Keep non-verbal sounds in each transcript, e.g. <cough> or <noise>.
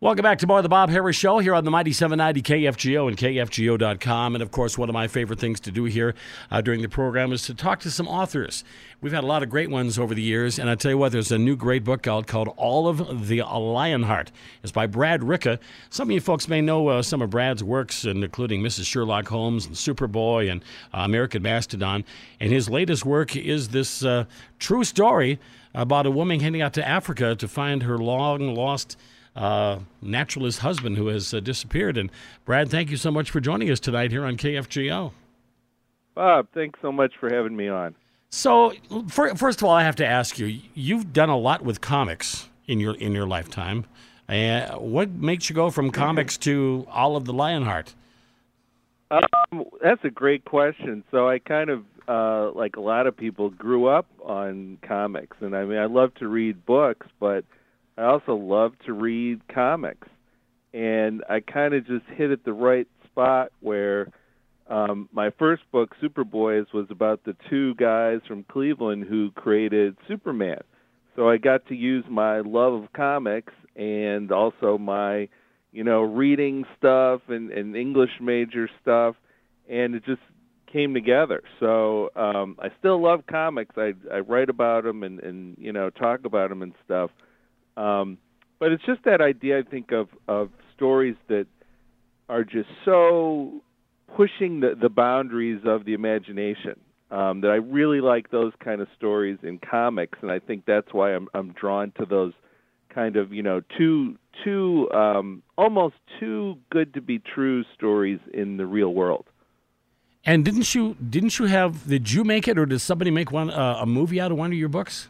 Welcome back to more of the Bob Harris Show here on the Mighty 790 KFGO and KFGO.com. And of course, one of my favorite things to do here uh, during the program is to talk to some authors. We've had a lot of great ones over the years, and I tell you what, there's a new great book out called Olive the Lionheart. It's by Brad Ricca. Some of you folks may know uh, some of Brad's works, and including Mrs. Sherlock Holmes and Superboy and uh, American Mastodon. And his latest work is this uh, true story about a woman heading out to Africa to find her long lost uh, naturalist husband who has uh, disappeared. And Brad, thank you so much for joining us tonight here on KFGO. Bob, thanks so much for having me on. So, for, first of all, I have to ask you: you've done a lot with comics in your in your lifetime. Uh, what makes you go from comics to Olive the Lionheart? Um, that's a great question. So I kind of, uh, like a lot of people, grew up on comics, and I mean, I love to read books, but I also love to read comics, and I kind of just hit at the right spot where um, my first book, Superboys, was about the two guys from Cleveland who created Superman. So I got to use my love of comics and also my, you know, reading stuff and, and English major stuff, and it just came together. So um, I still love comics. I I write about them and and you know talk about them and stuff. Um, but it's just that idea, I think, of of stories that are just so pushing the, the boundaries of the imagination. Um, that I really like those kind of stories in comics, and I think that's why I'm I'm drawn to those kind of you know too too um, almost too good to be true stories in the real world. And didn't you didn't you have did you make it or did somebody make one uh, a movie out of one of your books?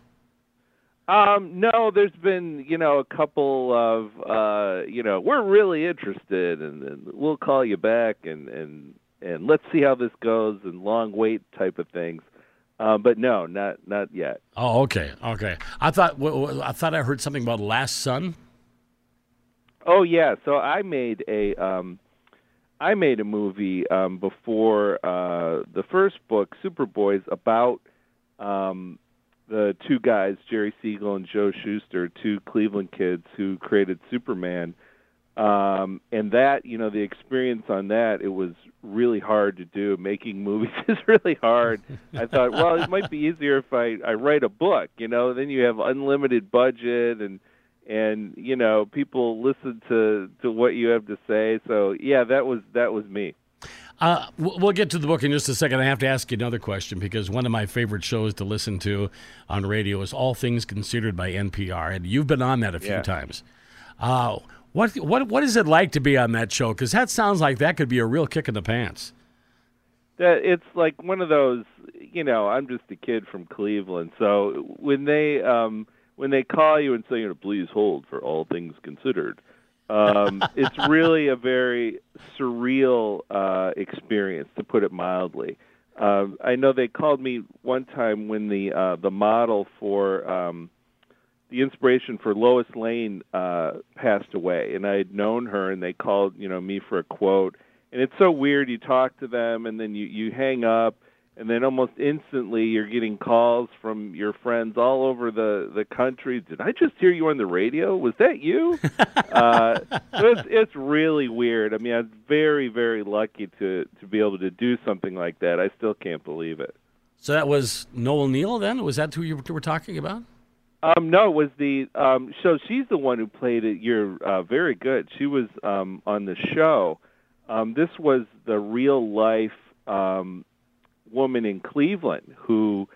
Um, no, there's been you know a couple of uh, you know we're really interested and, and we'll call you back and and and let's see how this goes and long wait type of things. Uh, but no, not not yet. Oh, okay, okay. I thought I thought I heard something about Last Son. Oh yeah, so I made a um, I made a movie um, before uh, the first book, Superboys, about um, the two guys, Jerry Siegel and Joe Shuster, two Cleveland kids who created Superman. Um, and that, you know, the experience on that, it was really hard to do. Making movies <laughs> is really hard. I thought, well, it might be easier if I, I write a book, you know, then you have unlimited budget and and you know people listen to to what you have to say so yeah that was that was me uh, we'll get to the book in just a second. I have to ask you another question because one of my favorite shows to listen to on radio is All Things Considered by NPR, and you've been on that a few yeah. times. Uh, what what what is it like to be on that show? Because that sounds like that could be a real kick in the pants. That it's like one of those, you know. I'm just a kid from Cleveland, so when they um, when they call you and say, you know, please hold for All Things Considered um, it's really a very surreal uh, experience, to put it mildly. Uh, I know they called me one time when the uh, the model for um, the inspiration for Lois Lane uh, passed away, and I had known her, and they called you know me for a quote. And it's so weird. You talk to them, and then you you hang up, and then almost instantly you're getting calls from your friends all over the the country. Did I just hear you on the radio? Was that you? <laughs> uh, it's it's really weird. I mean, I'm very very lucky to to be able to do something like that. I still can't believe it. So that was Noel Neill. Then was that who you were talking about? Um, no, it was the um, so she's the one who played it. You're uh, very good. She was um, on the show. Um, this was the real life um, woman in Cleveland who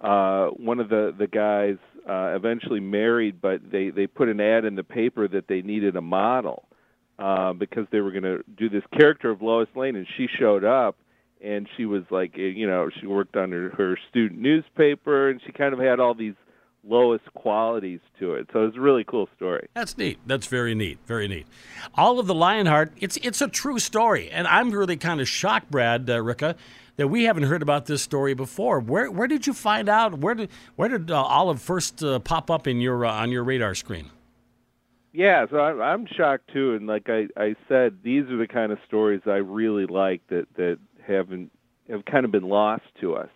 uh, one of the the guys uh, eventually married, but they they put an ad in the paper that they needed a model uh, because they were going to do this character of Lois Lane, and she showed up, and she was like, eh, you know, she worked on her, her student newspaper, and she kind of had all these Lois qualities to it. So it's a really cool story. That's neat. That's very neat. Very neat. Olive the Lionheart. It's it's a true story, and I'm really kind of shocked, Brad uh, Ricca, that we haven't heard about this story before. Where where did you find out? Where did where did uh, Olive first uh, pop up in your uh, on your radar screen? Yeah, so I'm, I'm shocked too, and like I, I said, these are the kind of stories I really like that that haven't have kind of been lost to us.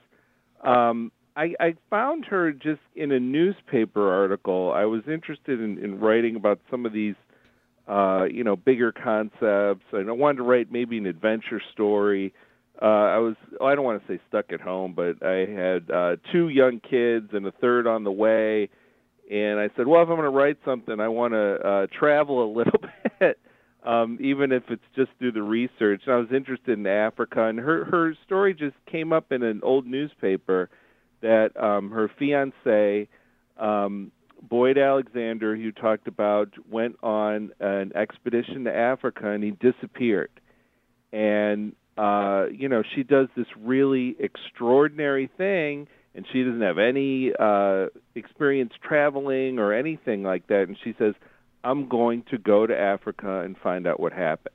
Um, I, I found her just in a newspaper article. I was interested in, in writing about some of these uh, you know, bigger concepts. And I wanted to write maybe an adventure story. Uh, I was, oh, I don't want to say stuck at home, but I had uh, two young kids and a third on the way. And I said, well, if I'm going to write something, I want to uh, travel a <laughs> little bit, um, even if it's just through the research. And I was interested in Africa, and her her story just came up in an old newspaper that um, her fiance um, Boyd Alexander, who talked about, went on an expedition to Africa and he disappeared. And uh, you know, she does this really extraordinary thing, and she doesn't have any uh, experience traveling or anything like that. And she says, "I'm going to go to Africa and find out what happened."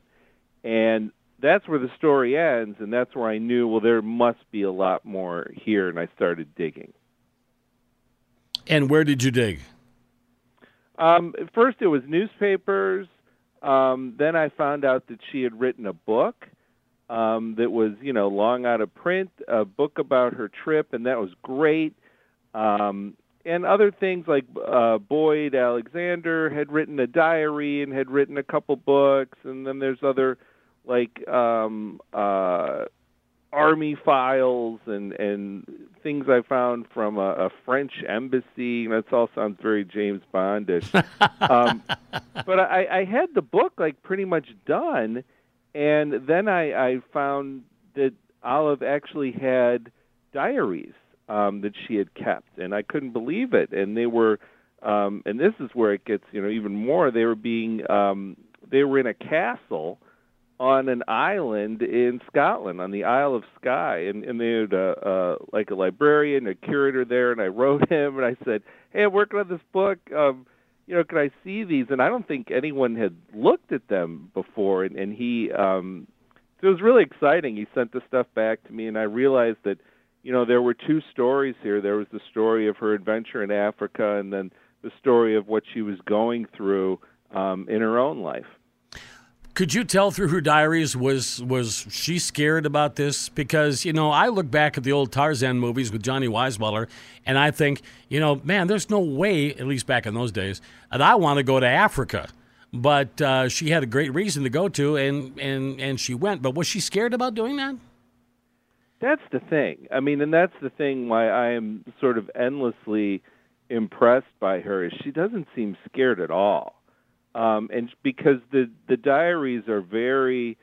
And that's where the story ends, and that's where I knew, well, there must be a lot more here, and I started digging. And where did you dig? Um, first, it was newspapers. Um, then I found out that she had written a book um, that was, you know, long out of print, a book about her trip, and that was great. Um, and other things like uh, Boyd Alexander had written a diary and had written a couple books, and then there's other like um, uh, army files and and things I found from a, a French embassy. That all sounds very James Bondish. <laughs> um, but I, I had the book like pretty much done, and then I, I found that Olive actually had diaries um, that she had kept, and I couldn't believe it. And they were, um, and this is where it gets you know even more. They were being um, they were in a castle on an island in Scotland, on the Isle of Skye, and, and they had a, uh, like a librarian, a curator there, and I wrote <laughs> him and I said, "Hey, I'm working on this book. Um, you know, could I see these?" And I don't think anyone had looked at them before, and, and he, um, so it was really exciting. He sent the stuff back to me, and I realized that, you know, there were two stories here. There was the story of her adventure in Africa, and then the story of what she was going through um, in her own life. Could you tell through her diaries was was she scared about this? Because you know, I look back at the old Tarzan movies with Johnny Weissmuller, and I think, you know, man, there's no way, at least back in those days, that I want to go to Africa. But uh, she had a great reason to go to, and and and she went. But was she scared about doing that? That's the thing. I mean, and that's the thing why I am sort of endlessly impressed by her is she doesn't seem scared at all um, and because the the diaries are very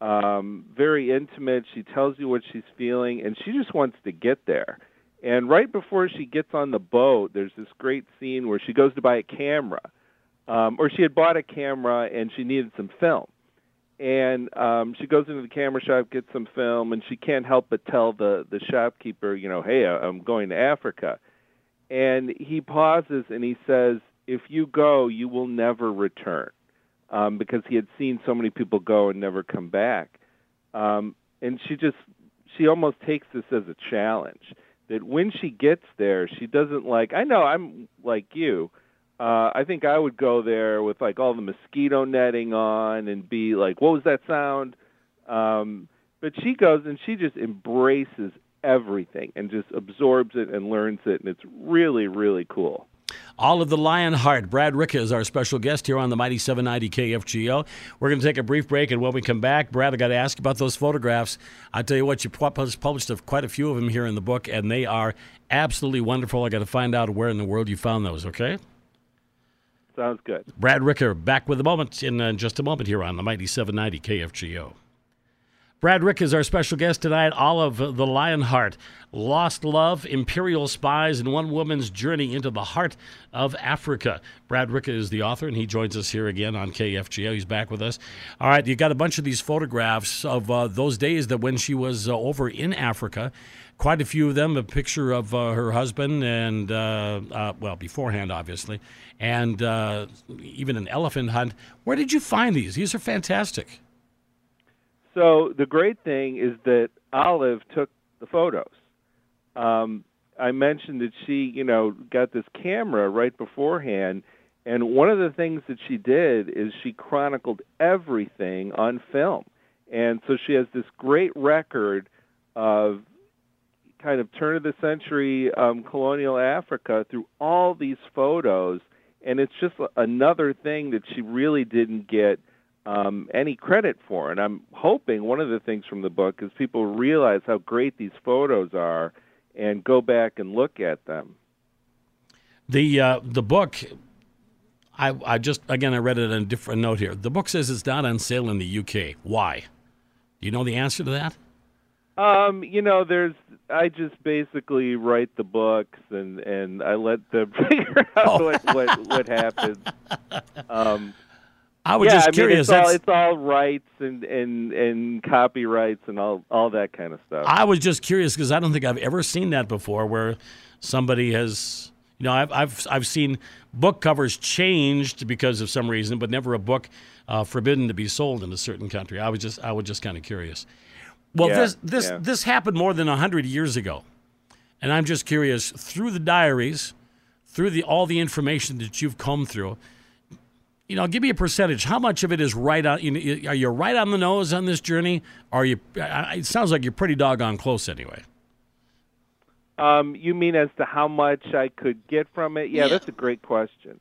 um, very intimate. She tells you what she's feeling, and she just wants to get there. And right before she gets on the boat, there's this great scene where she goes to buy a camera, um, or she had bought a camera and she needed some film. And um, she goes into the camera shop, gets some film, and she can't help but tell the the shopkeeper, you know, hey, I'm going to Africa. And he pauses and he says, if you go, you will never return, um, because he had seen so many people go and never come back. Um, and she just she almost takes this as a challenge that when she gets there, she doesn't like. I know I'm like you. Uh, I think I would go there with like all the mosquito netting on and be like, "What was that sound?" Um, but she goes and she just embraces everything and just absorbs it and learns it, and it's really, really cool. Olive the Lionheart. Brad Ricca is our special guest here on the Mighty 790 KFGO. We're going to take a brief break, and when we come back, Brad, I got to ask about those photographs. I tell you what, you published quite a few of them here in the book, and they are absolutely wonderful. I got to find out where in the world you found those. Okay. Sounds good. Brad Ricca back with a moment in uh, just a moment here on the Mighty 790 KFGO. Brad Ricca is our special guest tonight. Olive the Lionheart, Lost Love, Imperial Spies, and One Woman's Journey into the Heart of Africa. Brad Ricca is the author, and he joins us here again on KFGO. He's back with us. All right, you got a bunch of these photographs of uh, those days that when she was uh, over in Africa. Quite a few of them, a picture of uh, her husband, and uh, uh, well, beforehand, obviously, and uh, even an elephant hunt. Where did you find these? These are fantastic. So the great thing is that Olive took the photos. Um, I mentioned that she, you know, got this camera right beforehand, and one of the things that she did is she chronicled everything on film, and so she has this great record of kind of turn of the century um, colonial Africa through all these photos, and it's just another thing that she really didn't get um, any credit for. And I'm hoping one of the things from the book is people realize how great these photos are and go back and look at them. The uh, the book, I I just again I read it on a different note here. The book says it's not on sale in the UK. Why? Do you know the answer to that? Um, you know, there's I just basically write the books and and I let them <laughs> figure out oh. what what what happens. <laughs> Um, I was yeah, just I curious. Mean, it's, all, it's all rights and, and and copyrights and all all that kind of stuff. I was just curious because I don't think I've ever seen that before, where somebody has. You know, I've I've I've seen book covers changed because of some reason, but never a book uh, forbidden to be sold in a certain country. I was just I was just kind of curious. Well, yeah, this this yeah. this happened more than hundred years ago, and I'm just curious through the diaries, through the all the information that you've come through. You know, give me a percentage. How much of it is right on? You know, are you right on the nose on this journey? Are you? It sounds like you're pretty doggone close, anyway. Um, you mean as to how much I could get from it? Yeah, Yeah. that's a great question.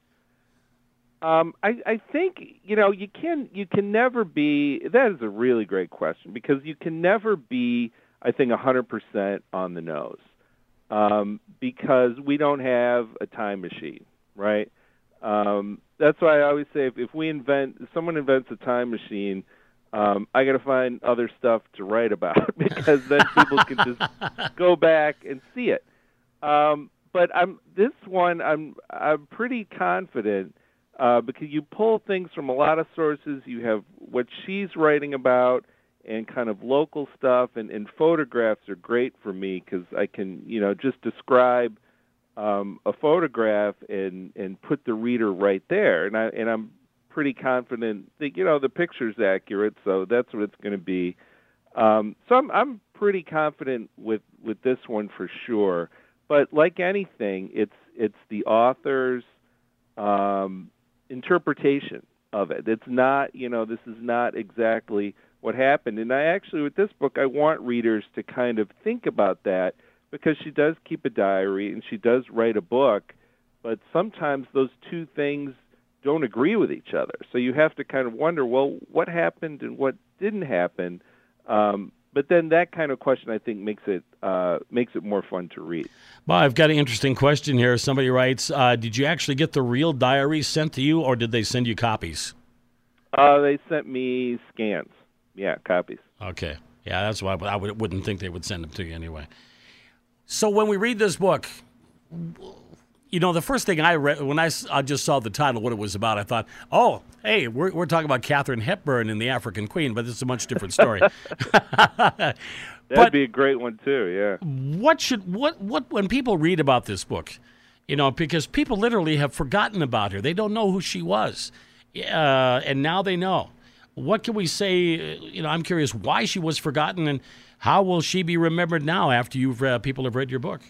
Um, I, I think you know you can you can never be. That is a really great question because you can never be. I think hundred percent on the nose um, because we don't have a time machine, right? Um, that's why I always say if, if we invent, if someone invents a time machine, um, I got to find other stuff to write about <laughs> because then people can just <laughs> go back and see it. Um, but I'm this one. I'm I'm pretty confident uh, because you pull things from a lot of sources. You have what she's writing about and kind of local stuff, and, and photographs are great for me because I can you know just describe um, a photograph and and put the reader right there, and I and I'm pretty confident that you know the picture's accurate, so that's what it's going to be. Um, so I'm I'm pretty confident with with this one for sure. But like anything, it's it's the author's um, interpretation of it. It's not you know this is not exactly what happened. And I actually with this book I want readers to kind of think about that because she does keep a diary and she does write a book, but sometimes those two things don't agree with each other. So you have to kind of wonder, well, what happened and what didn't happen. Um, but then that kind of question, I think, makes it uh, makes it more fun to read. Well, I've got an interesting question here. Somebody writes, uh, "Did you actually get the real diary sent to you, or did they send you copies?" Uh, they sent me scans. Yeah, copies. Okay, yeah, that's why. But I would, wouldn't think they would send them to you anyway. So when we read this book, you know, the first thing I read when I, I just saw the title, what it was about, I thought, oh, hey, we're, we're talking about Katharine Hepburn and the African Queen, but it's a much different story. <laughs> <laughs> That'd But- be a great one too. Yeah. what should what what when people read about this book, you know, because people literally have forgotten about her. They don't know who she was, uh, and now they know. What can we say? uh, You know, I'm curious why she was forgotten, and how will she be remembered now after you've uh, people have read your book?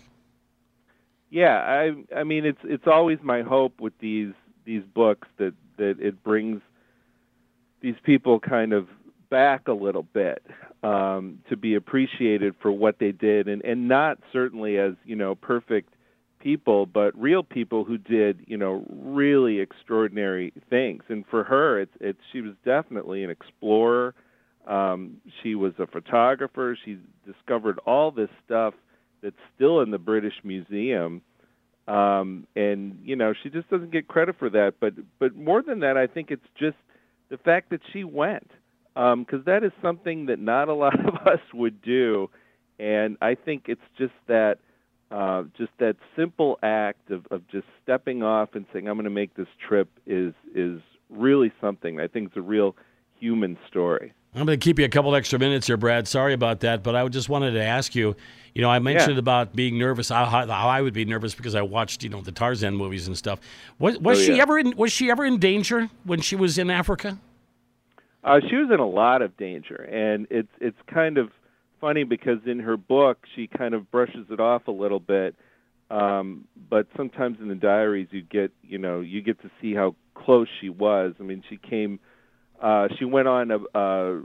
Yeah, I I mean it's it's always my hope with these these books that that it brings these people kind of back a little bit um, to be appreciated for what they did, and and not certainly as you know perfect people, but real people who did you know really extraordinary things. And for her, it's it's she was definitely an explorer. Um, she was a photographer. She discovered all this stuff that's still in the British Museum. Um, and you know she just doesn't get credit for that. But but more than that, I think it's just the fact that she went, because that is something that not a lot of <laughs> us would do. And I think it's just that uh, just that simple act of, of just stepping off and saying, "I'm going to make this trip," is is really something. I think it's a real human story. I'm going to keep you a couple extra minutes here, Brad. Sorry about that, but I just wanted to ask you. You know, I mentioned Yeah. about being nervous. How, how I would be nervous because I watched, you know, the Tarzan movies and stuff. Was was Oh, she ever in Was she ever in danger when she was in Africa? Uh, she was in a lot of danger, and it's it's kind of funny because in her book she kind of brushes it off a little bit, um, but sometimes in the diaries you get you know you get to see how close she was. I mean, she came, uh, she went on a, a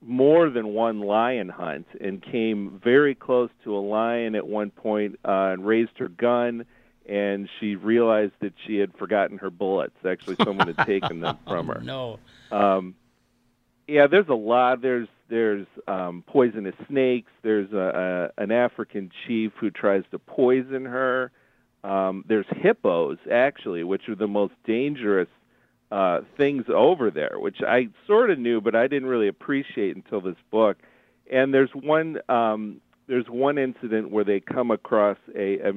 more than one lion hunt and came very close to a lion at one point uh, and raised her gun and she realized that she had forgotten her bullets. Actually, someone had taken them from her. <laughs> No. Um, yeah, there's a lot. There's there's um, poisonous snakes. There's a, a, an African chief who tries to poison her. Um, there's hippos, actually, which are the most dangerous uh, things over there, which I sort of knew, but I didn't really appreciate until this book. And there's one um, there's one incident where they come across a, a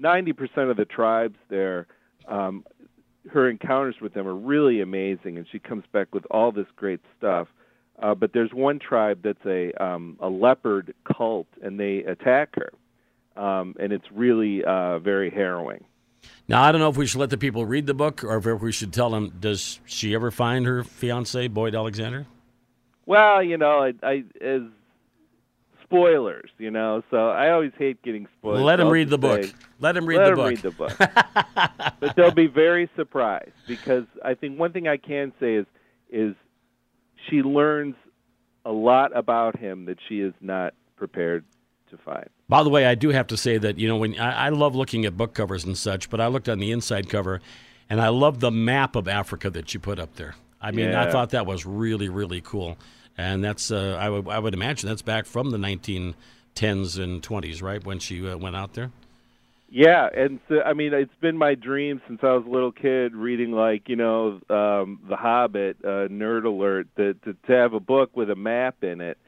90% of the tribes there. Um, her encounters with them are really amazing, and she comes back with all this great stuff. Uh, but there's one tribe that's a um, a leopard cult, and they attack her, um, and it's really uh, very harrowing. Now I don't know if we should let the people read the book, or if we should tell them. Does she ever find her fiance, Boyd Alexander? Well, you know, I, I as spoilers, you know. So I always hate getting spoiled. Let them read the just book. Let them read let the book. read the book. but they'll be very surprised because I think one thing I can say is is she learns a lot about him that she is not prepared to find. By the way, I do have to say that you know when I, I love looking at book covers and such, but I looked on the inside cover, and I love the map of Africa that you put up there. I mean, I thought that was really really cool, and that's uh, I would I would imagine that's back from the 1910s and 20s, right when she uh, went out there. Yeah, and so I mean, it's been my dream since I was a little kid, reading like you know, um, The Hobbit, uh, Nerd Alert, that to, to have a book with a map in it.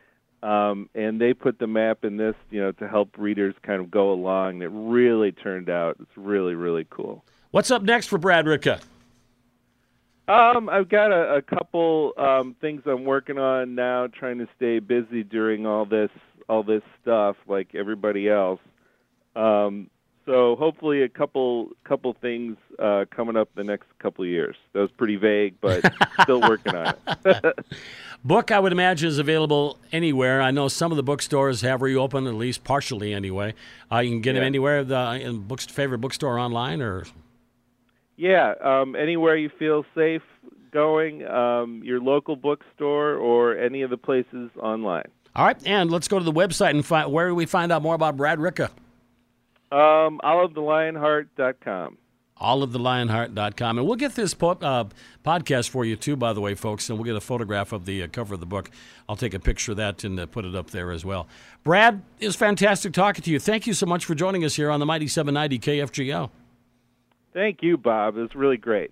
Um, and they put the map in this, you know, to help readers kind of go along. It really turned out. It's really, really cool. What's up next for Brad Ricca? Um, I've got a, a couple um, things I'm working on now, trying to stay busy during all this all this stuff, like everybody else. Um, so hopefully, a couple couple things uh, coming up the next couple of years. That was pretty vague, but <laughs> still working on it. <laughs> Book, I would imagine, is available anywhere. I know some of the bookstores have reopened, at least partially anyway. Uh, you can get them Yeah. anywhere. The in books, favorite bookstore online, or yeah, um, anywhere you feel safe going, um, your local bookstore or any of the places online. all right. And let's go to the website and find where do we find out more about Brad Ricca. Um, olivethelionheart.com. allofthelionheart.com. And we'll get this po- uh, podcast for you, too, by the way, folks. And we'll get a photograph of the uh, cover of the book. I'll take a picture of that and uh, put it up there as well. Brad, it was fantastic talking to you. Thank you so much for joining us here on the Mighty 790 KFGO. Thank you, Bob. It was really great.